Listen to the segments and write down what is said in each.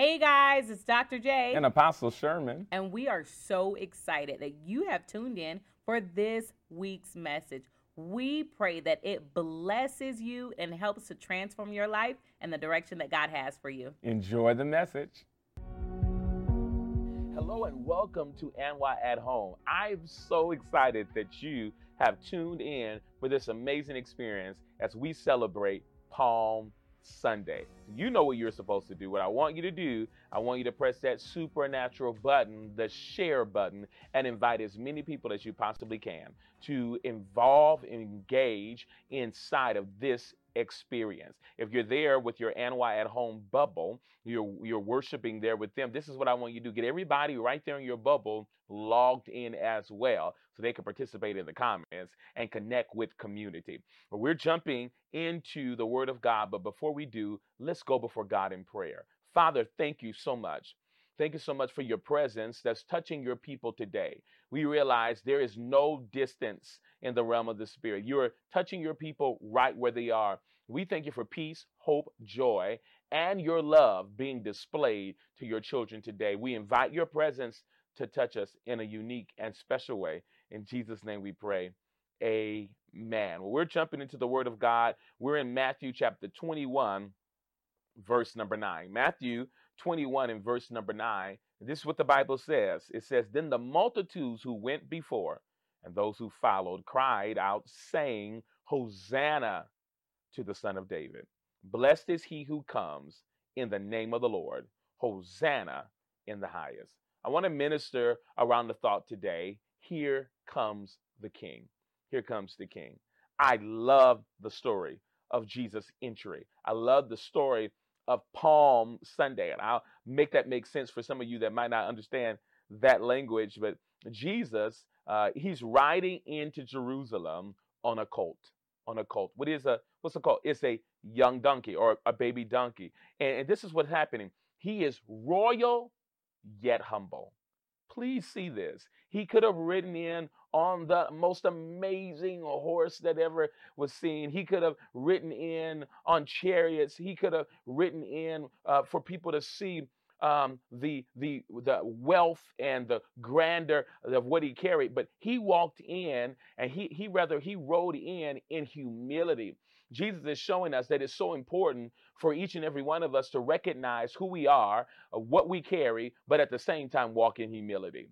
Hey guys, it's Dr. J. And Apostle Sherman. And we are so excited that you have tuned in for this week's message. We pray that it blesses you and helps to transform your life and the direction that God has for you. Enjoy the message. Hello and welcome to NY at Home. I'm so excited that you have tuned in for this amazing experience as we celebrate Palm Sunday. You know what you're supposed to do. What I want you to do, I want you to press that supernatural button, the share button, and invite as many people as you possibly can to involve and engage inside of this experience. If you're there with your NY at home bubble, you're you're worshiping there with them. This is what I want you to do. Get everybody right there in your bubble logged in as well so they can participate in the comments and connect with community. But we're jumping into the word of God, but before we do, let's go before God in prayer. Father, thank you so much. Thank you so much for your presence that's touching your people today. We realize there is no distance in the realm of the Spirit. You're touching your people right where they are. We thank you for peace, hope, joy, and your love being displayed to your children today. We invite your presence to touch us in a unique and special way. In Jesus' name we pray. Amen. Well, we're jumping into the Word of God. We're in Matthew chapter 21, verse number 9. Matthew 21 and verse number 9. This is what the Bible says. It says, Then the multitudes who went before and those who followed cried out, saying, Hosanna to the Son of David. Blessed is he who comes in the name of the Lord. Hosanna in the highest. I want to minister around the thought today. Here comes the King. Here comes the King. I love the story of Jesus' entry. I love the story of Palm Sunday. And I'll make that make sense for some of you that might not understand that language. But Jesus, uh, he's riding into Jerusalem on a colt. On a colt. What is a what's a colt? It's a young donkey or a baby donkey. And, and this is what's happening. He is royal yet humble. Please see this. He could have ridden in on the most amazing horse that ever was seen. He could have ridden in on chariots. He could have ridden in uh, for people to see um, the the the wealth and the grandeur of what he carried. But he walked in, and he he rather he rode in in humility. Jesus is showing us that it's so important for each and every one of us to recognize who we are, uh, what we carry, but at the same time walk in humility.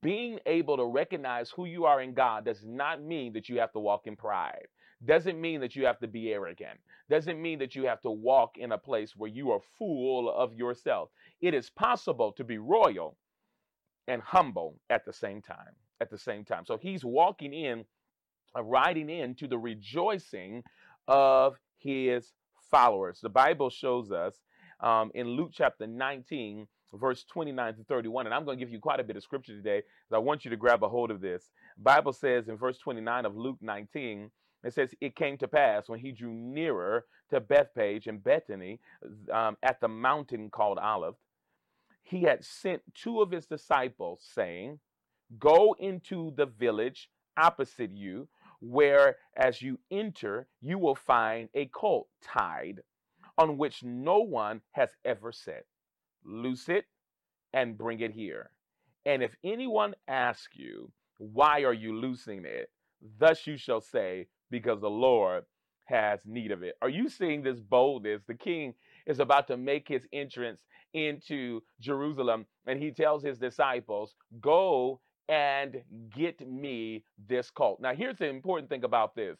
Being able to recognize who you are in God does not mean that you have to walk in pride. Doesn't mean that you have to be arrogant. Doesn't mean that you have to walk in a place where you are full of yourself. It is possible to be royal and humble at the same time. At the same time. So he's walking in, uh, riding into the rejoicing of his followers. The Bible shows us um, in Luke chapter 19, verse 29 to 31, and I'm going to give you quite a bit of scripture today. I want you to grab a hold of this. Bible says in verse 29 of Luke 19, it says, It came to pass when he drew nearer to Bethphage and Bethany um, at the mountain called Olive, he had sent two of his disciples, saying, Go into the village opposite you, where as you enter, you will find a colt tied on which no one has ever sat. Loose it and bring it here. And if anyone asks you, Why are you loosing it? Thus you shall say, Because the Lord has need of it. Are you seeing this boldness? The king is about to make his entrance into Jerusalem, and he tells his disciples, Go and get me this colt. Now, here's the important thing about this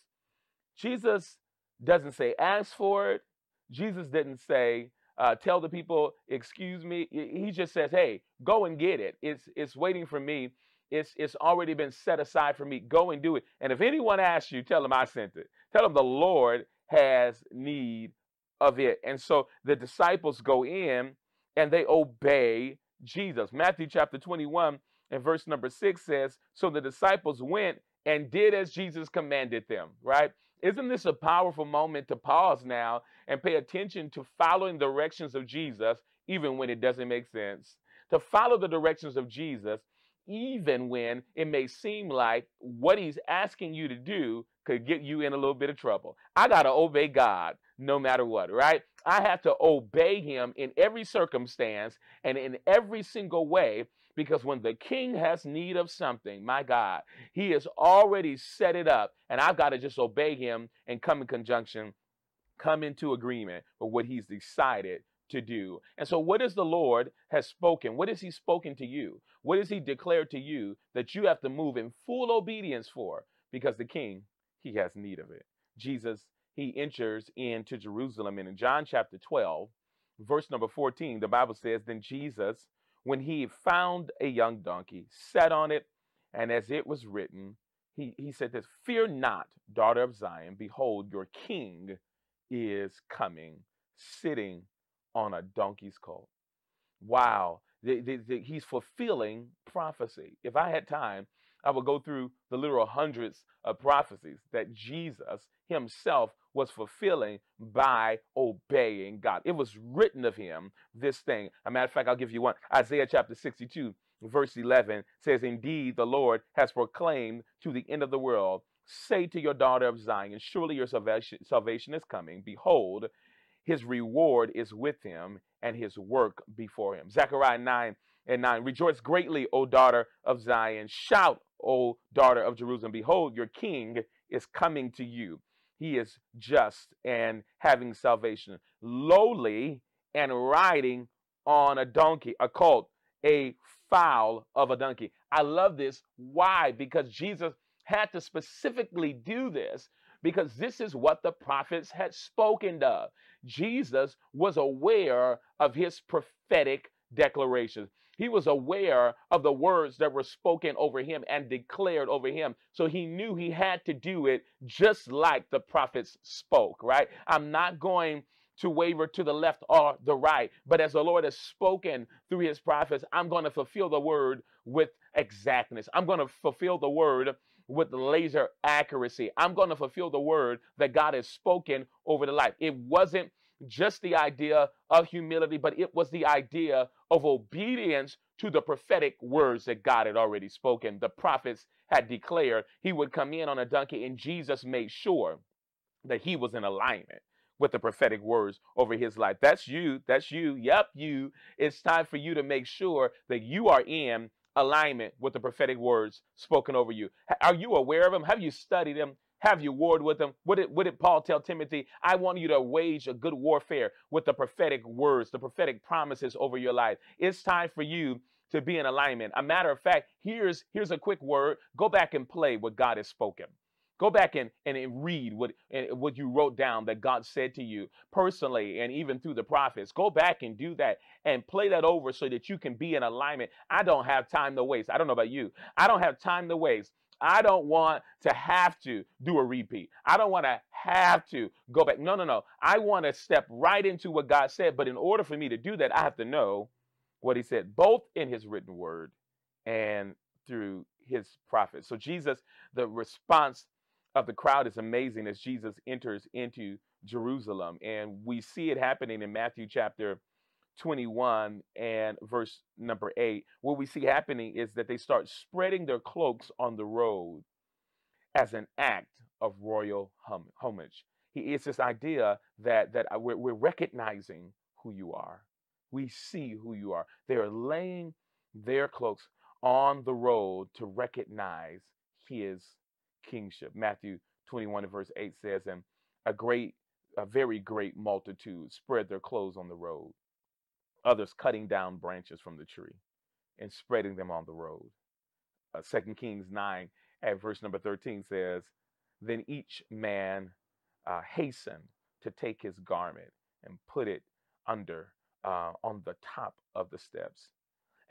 Jesus doesn't say, ask for it. Jesus didn't say, uh, tell the people, excuse me. He just says, hey, go and get it. It's, it's waiting for me. It's, it's already been set aside for me. Go and do it. And if anyone asks you, tell them I sent it. Tell them the Lord has need of it. And so the disciples go in and they obey Jesus. Matthew chapter 21 and verse number six says, So the disciples went and did as Jesus commanded them, right? Isn't this a powerful moment to pause now and pay attention to following the directions of Jesus, even when it doesn't make sense? To follow the directions of Jesus, even when it may seem like what he's asking you to do could get you in a little bit of trouble. I got to obey God no matter what, right? I have to obey him in every circumstance and in every single way because when the king has need of something, my God, he has already set it up and I've got to just obey him and come in conjunction, come into agreement with what he's decided to do. And so, what is the Lord has spoken? What has He spoken to you? What has He declared to you that you have to move in full obedience for? Because the King, He has need of it. Jesus, He enters into Jerusalem. And in John chapter 12, verse number 14, the Bible says, Then Jesus, when He found a young donkey, sat on it, and as it was written, he, he said this Fear not, daughter of Zion, behold, your king is coming, sitting on a donkey's colt. Wow. The, the, the, he's fulfilling prophecy. If I had time, I would go through the literal hundreds of prophecies that Jesus himself was fulfilling by obeying God. It was written of him, this thing. A matter of fact, I'll give you one. Isaiah chapter 62, verse 11 says, Indeed, the Lord has proclaimed to the end of the world, Say to your daughter of Zion, Surely your salvation, salvation is coming. Behold, his reward is with him and his work before him. Zechariah 9 and 9. Rejoice greatly, O daughter of Zion. Shout, O daughter of Jerusalem. Behold, your king is coming to you. He is just and having salvation, lowly and riding on a donkey, a colt, a foal of a donkey. I love this. Why? Because Jesus had to specifically do this because this is what the prophets had spoken of. Jesus was aware of his prophetic declarations. He was aware of the words that were spoken over him and declared over him. So he knew he had to do it just like the prophets spoke, right? I'm not going to waver to the left or the right, but as the Lord has spoken through his prophets, I'm going to fulfill the word with exactness. I'm going to fulfill the word with laser accuracy. I'm going to fulfill the word that God has spoken over the life. It wasn't just the idea of humility, but it was the idea of obedience to the prophetic words that God had already spoken. The prophets had declared he would come in on a donkey, and Jesus made sure that he was in alignment with the prophetic words over his life. That's you. That's you. Yep, you. It's time for you to make sure that you are in alignment with the prophetic words spoken over you. Are you aware of them? Have you studied them? Have you warred with them? What did, what did Paul tell Timothy? I want you to wage a good warfare with the prophetic words, the prophetic promises over your life. It's time for you to be in alignment. A matter of fact, here's here's a quick word. Go back and play what God has spoken. Go back and, and read what, what you wrote down that God said to you personally and even through the prophets. Go back and do that and play that over so that you can be in alignment. I don't have time to waste. I don't know about you. I don't have time to waste. I don't want to have to do a repeat. I don't want to have to go back. No, no, no. I want to step right into what God said. But in order for me to do that, I have to know what He said, both in His written word and through His prophets. So, Jesus, the response of the crowd is amazing as Jesus enters into Jerusalem. And we see it happening in Matthew chapter 21 and verse number 8. What we see happening is that they start spreading their cloaks on the road as an act of royal hom- homage. It's this idea that, that uh, we're, we're recognizing who you are. We see who you are. They are laying their cloaks on the road to recognize his kingship. Matthew 21 and verse 8 says, And a great, a very great multitude spread their clothes on the road, others cutting down branches from the tree and spreading them on the road. Uh, 2 Kings 9 at verse number 13 says, Then each man uh, hastened to take his garment and put it under uh, on the top of the steps.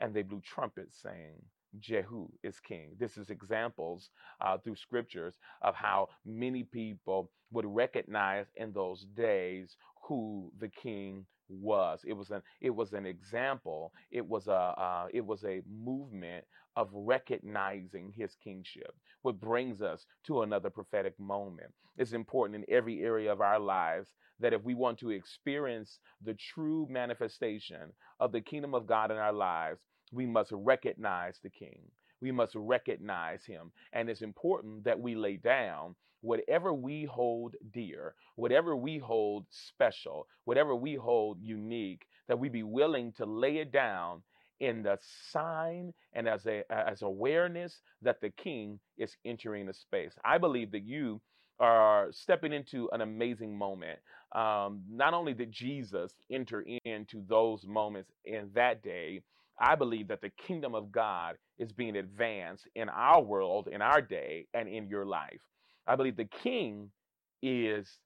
And they blew trumpets, saying, Jehu is king. This is examples uh, through scriptures of how many people would recognize in those days who the king was. It was an it was an example. It was a uh, it was a movement of recognizing his kingship. What brings us to another prophetic moment. It's important in every area of our lives that if we want to experience the true manifestation of the kingdom of God in our lives, we must recognize the king. We must recognize him. And it's important that we lay down whatever we hold dear, whatever we hold special, whatever we hold unique, that we be willing to lay it down in the sign and as a as awareness that the king is entering the space. I believe that you are stepping into an amazing moment. Um, not only did Jesus enter into those moments in that day, I believe that the kingdom of God is being advanced in our world, in our day, and in your life. I believe the king is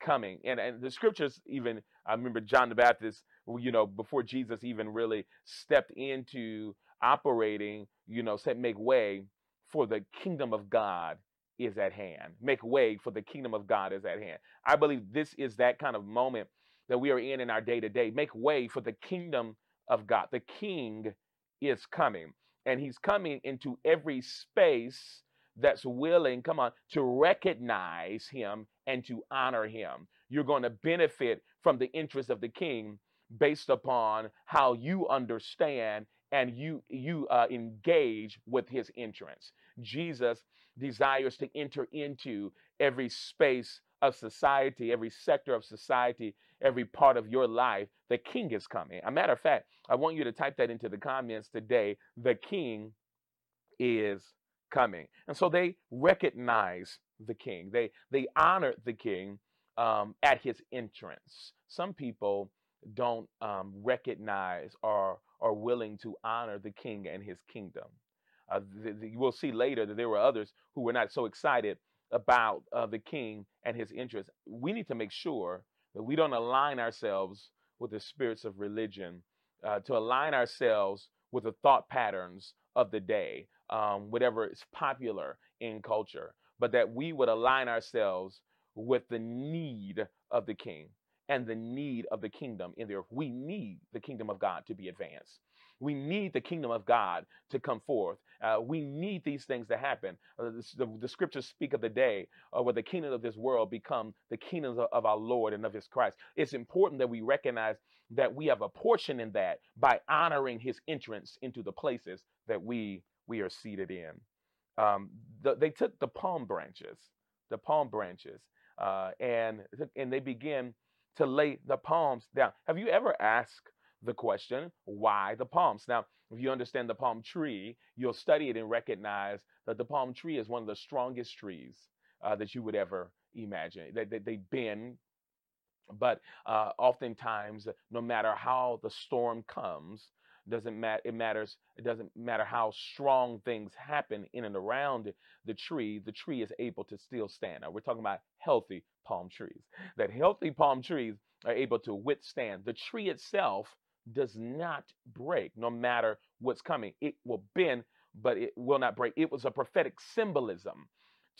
coming. And, and the scriptures even, I remember John the Baptist, you know, before Jesus even really stepped into operating, you know, said, make way for the kingdom of God is at hand. Make way for the kingdom of God is at hand. I believe this is that kind of moment that we are in in our day to day. Make way for the kingdom of God. The king is coming, and he's coming into every space that's willing, come on, to recognize him and to honor him. You're going to benefit from the interest of the king based upon how you understand and you you uh, engage with his entrance. Jesus desires to enter into every space of society, every sector of society, every part of your life. The king is coming. A matter of fact, I want you to type that into the comments today. The king is coming. And so they recognize the king. They they honor the king um, at his entrance. Some people don't um, recognize or are willing to honor the king and his kingdom. Uh, we'll see later that there were others who were not so excited about uh, the king and his interests. We need to make sure that we don't align ourselves with the spirits of religion, uh, to align ourselves with the thought patterns of the day, um, whatever is popular in culture, but that we would align ourselves with the need of the king and the need of the kingdom in the earth. We need the kingdom of God to be advanced. We need the kingdom of God to come forth. Uh, we need these things to happen. Uh, the, the, the, scriptures speak of the day uh, where the kingdom of this world become the kingdoms of, of our Lord and of his Christ. It's important that we recognize that we have a portion in that by honoring his entrance into the places that we we are seated in. Um, the, they took the palm branches, the palm branches, uh, and and they begin to lay the palms down. Have you ever asked the question, why the palms? Now, if you understand the palm tree, you'll study it and recognize that the palm tree is one of the strongest trees uh, that you would ever imagine. They, they, they bend, but uh, oftentimes, no matter how the storm comes, doesn't matter it matters it doesn't matter how strong things happen in and around the tree the tree is able to still stand now we're talking about healthy palm trees that healthy palm trees are able to withstand the tree itself does not break no matter what's coming. It will bend, but it will not break. It was a prophetic symbolism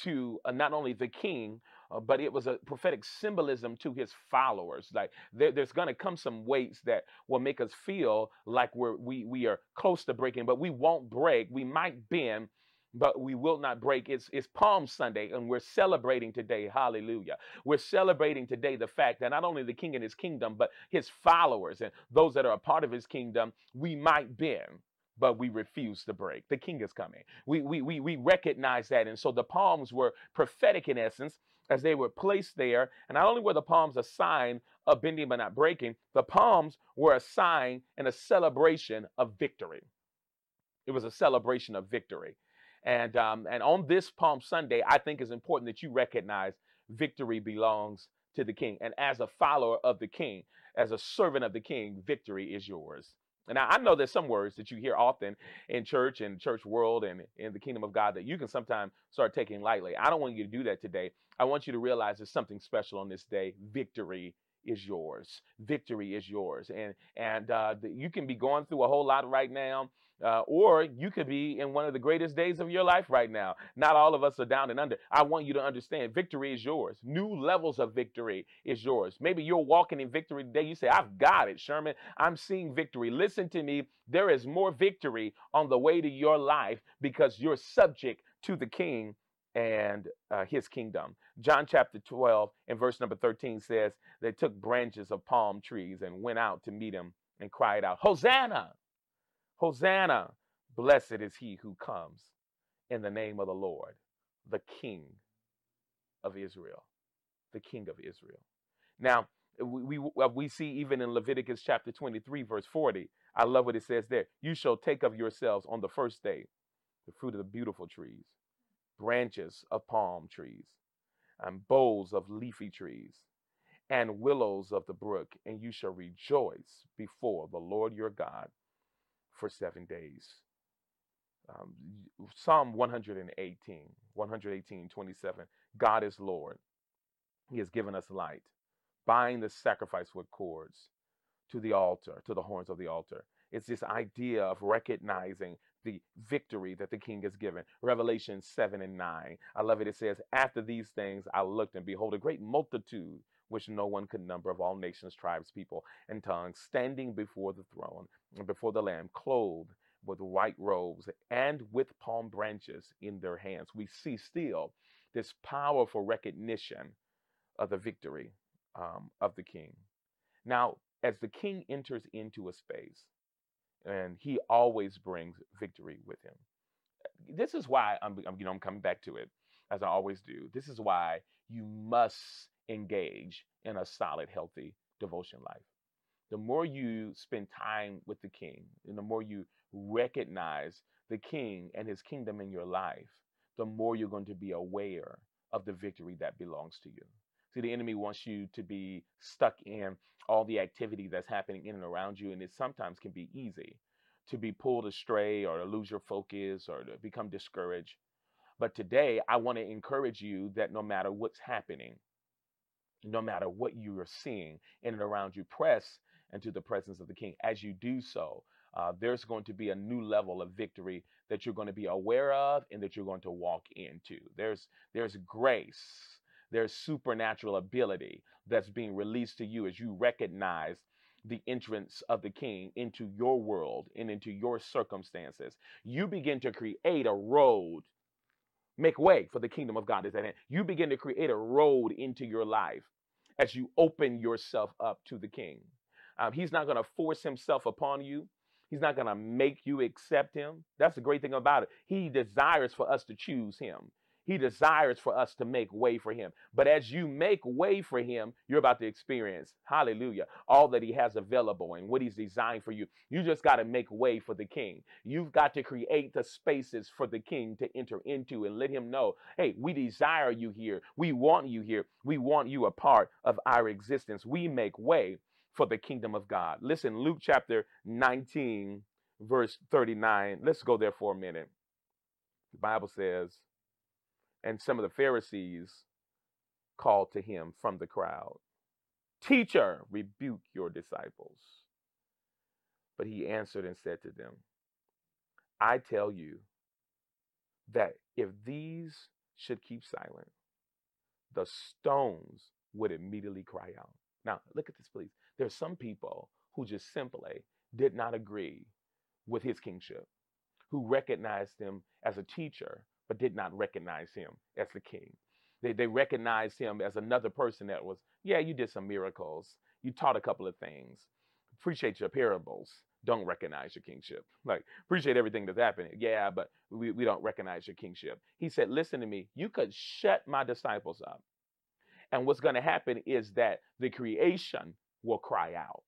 to uh, not only the king, uh, but it was a prophetic symbolism to his followers. Like there, there's going to come some weights that will make us feel like we're we we are close to breaking, but we won't break. We might bend, but we will not break. It's, it's Palm Sunday, and we're celebrating today. Hallelujah. We're celebrating today the fact that not only the king and his kingdom, but his followers and those that are a part of his kingdom, we might bend. But we refuse to break. The king is coming. We, we, we, we recognize that. And so the palms were prophetic in essence as they were placed there. And not only were the palms a sign of bending but not breaking, the palms were a sign and a celebration of victory. It was a celebration of victory. And um, and on this Palm Sunday, I think it's important that you recognize victory belongs to the King. And as a follower of the King, as a servant of the King, victory is yours. And I know there's some words that you hear often in church and church world and in the kingdom of God that you can sometimes start taking lightly. I don't want you to do that today. I want you to realize there's something special on this day. Victory is yours. Victory is yours. And and uh, you can be going through a whole lot right now. Uh, or you could be in one of the greatest days of your life right now. Not all of us are down and under. I want you to understand victory is yours. New levels of victory is yours. Maybe you're walking in victory today. You say, I've got it, Sherman. I'm seeing victory. Listen to me. There is more victory on the way to your life because you're subject to the King and uh, his kingdom. John chapter 12 and verse number 13 says, They took branches of palm trees and went out to meet him and cried out, Hosanna! Hosanna! Blessed is he who comes in the name of the Lord, the King of Israel, the king of Israel. Now, we, we, uh, we see even in Leviticus chapter 23, verse 40, I love what it says there. You shall take of yourselves on the first day the fruit of the beautiful trees, branches of palm trees, and boughs of leafy trees, and willows of the brook, and you shall rejoice before the Lord your God for seven days. Um, Psalm 118, 118, 27. God is Lord. He has given us light. Bind the sacrifice with cords to the altar, to the horns of the altar. It's this idea of recognizing the victory that the king has given. Revelation 7 and 9. I love it. It says, After these things I looked, and behold, a great multitude which no one could number of all nations, tribes, people, and tongues, standing before the throne and before the Lamb, clothed with white robes and with palm branches in their hands. We see still this powerful recognition of the victory um, of the king. Now, as the king enters into a space, and he always brings victory with him. This is why I'm, you know, I'm coming back to it as I always do. This is why you must engage in a solid, healthy devotion life. The more you spend time with the king, and the more you recognize the king and his kingdom in your life, the more you're going to be aware of the victory that belongs to you. See, the enemy wants you to be stuck in all the activity that's happening in and around you, and it sometimes can be easy to be pulled astray or to lose your focus or to become discouraged. But today, I want to encourage you that no matter what's happening, no matter what you are seeing in and around you, press into the presence of the King. As you do so, uh, there's going to be a new level of victory that you're going to be aware of and that you're going to walk into. There's there's grace, there's supernatural ability that's being released to you as you recognize the entrance of the king into your world and into your circumstances. You begin to create a road make way for the kingdom of God is at hand. You begin to create a road into your life as you open yourself up to the king. Um, he's not going to force himself upon you. He's not going to make you accept him. That's the great thing about it. He desires for us to choose him. He desires for us to make way for him. But as you make way for him, you're about to experience, hallelujah, all that he has available and what he's designed for you. You just got to make way for the king. You've got to create the spaces for the king to enter into and let him know, hey, we desire you here. We want you here. We want you a part of our existence. We make way for the kingdom of God. Listen, Luke chapter 19, verse 39. Let's go there for a minute. The Bible says, and some of the Pharisees called to him from the crowd, Teacher, rebuke your disciples. But he answered and said to them, I tell you that if these should keep silent, the stones would immediately cry out. Now, look at this, please. There are some people who just simply did not agree with his kingship, who recognized him as a teacher, but did not recognize him as the king. They, they recognized him as another person that was, yeah, you did some miracles. You taught a couple of things. Appreciate your parables. Don't recognize your kingship. Like, appreciate everything that's happening. Yeah, but we, we don't recognize your kingship. He said, listen to me. You could shut my disciples up. And what's going to happen is that the creation will cry out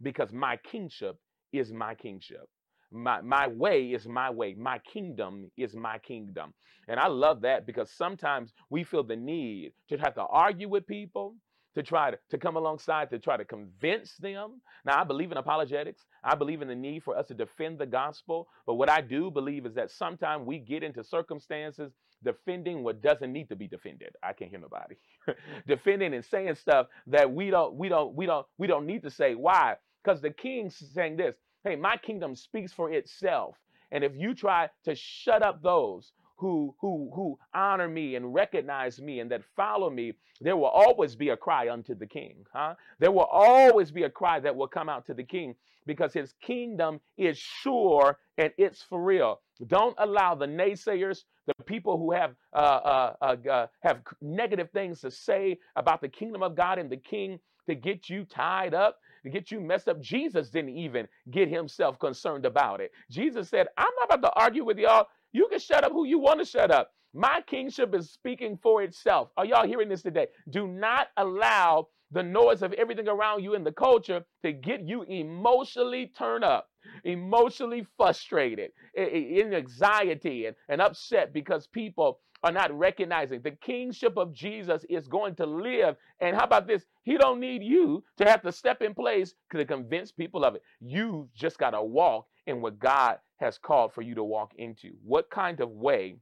because my kingship is my kingship. My, my way is my way. My kingdom is my kingdom. And I love that because sometimes we feel the need to have to argue with people, to try to, to come alongside, to try to convince them. Now, I believe in apologetics. I believe in the need for us to defend the gospel. But what I do believe is that sometimes we get into circumstances defending what doesn't need to be defended. I can't hear nobody. defending and saying stuff that we don't, we don't, we don't, we don't need to say. Why? Because the king's saying this Hey, my kingdom speaks for itself. And if you try to shut up those who who who honor me and recognize me and that follow me, there will always be a cry unto the king. Huh? There will always be a cry that will come out to the king because his kingdom is sure and it's for real. Don't allow the naysayers, the people who have uh, uh, uh, uh have negative things to say about the kingdom of God and the king to get you tied up to get you messed up. Jesus didn't even get himself concerned about it. Jesus said, I'm not about to argue with y'all. You can shut up who you want to shut up. My kingship is speaking for itself. Are y'all hearing this today? Do not allow the noise of everything around you in the culture to get you emotionally turned up, emotionally frustrated, in anxiety and, and upset because people are not recognizing the kingship of Jesus is going to live. And how about this? He don't need you to have to step in place to convince people of it. You just got to walk in what God has called for you to walk into. What kind of way,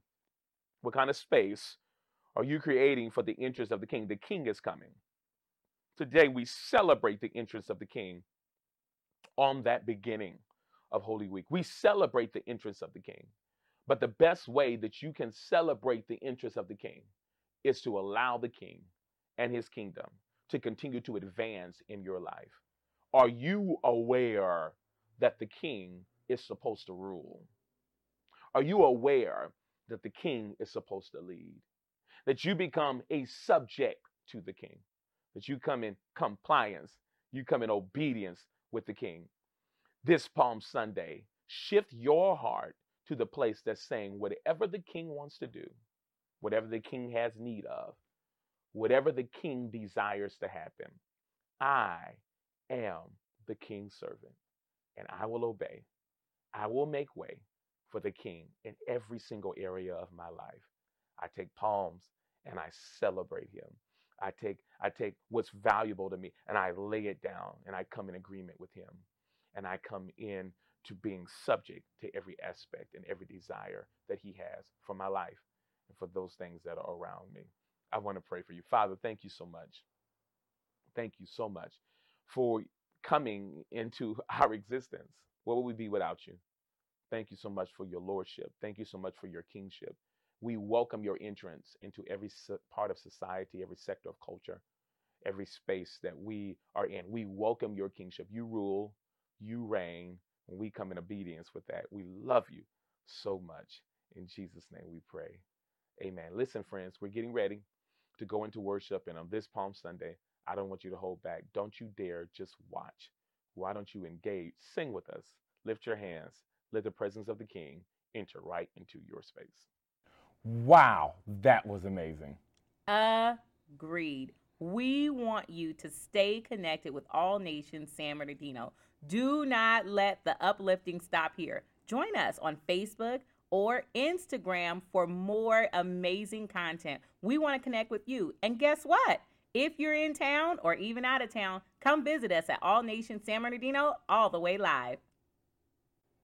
what kind of space are you creating for the interest of the king? The king is coming. Today we celebrate the interest of the king on that beginning of Holy Week. We celebrate the interest of the king. But the best way that you can celebrate the interest of the king is to allow the king and his kingdom to continue to advance in your life. Are you aware that the king is supposed to rule? Are you aware that the king is supposed to lead? That you become a subject to the king? That you come in compliance, you come in obedience with the king? This Palm Sunday, shift your heart to the place that's saying whatever the king wants to do, whatever the king has need of, whatever the king desires to happen, I am the king's servant and I will obey. I will make way for the king in every single area of my life. I take palms and I celebrate him. I take I take what's valuable to me and I lay it down and I come in agreement with him. And I come in to being subject to every aspect and every desire that He has for my life and for those things that are around me. I want to pray for you. Father, thank you so much. Thank you so much for coming into our existence. What would we be without you? Thank you so much for your lordship. Thank you so much for your kingship. We welcome your entrance into every part of society, every sector of culture, every space that we are in. We welcome your kingship. You rule, you reign, And we come in obedience with that, we love you so much. In Jesus' name we pray. Amen. Listen, friends, we're getting ready to go into worship. And on this Palm Sunday, I don't want you to hold back. Don't you dare just watch. Why don't you engage? Sing with us. Lift your hands. Let the presence of the King enter right into your space. Wow, that was amazing. Agreed. We want you to stay connected with All Nations San Bernardino. Do not let the uplifting stop here. Join us on Facebook or Instagram for more amazing content. We want to connect with you. And guess what? If you're in town or even out of town, come visit us at All Nations San Bernardino all the way live.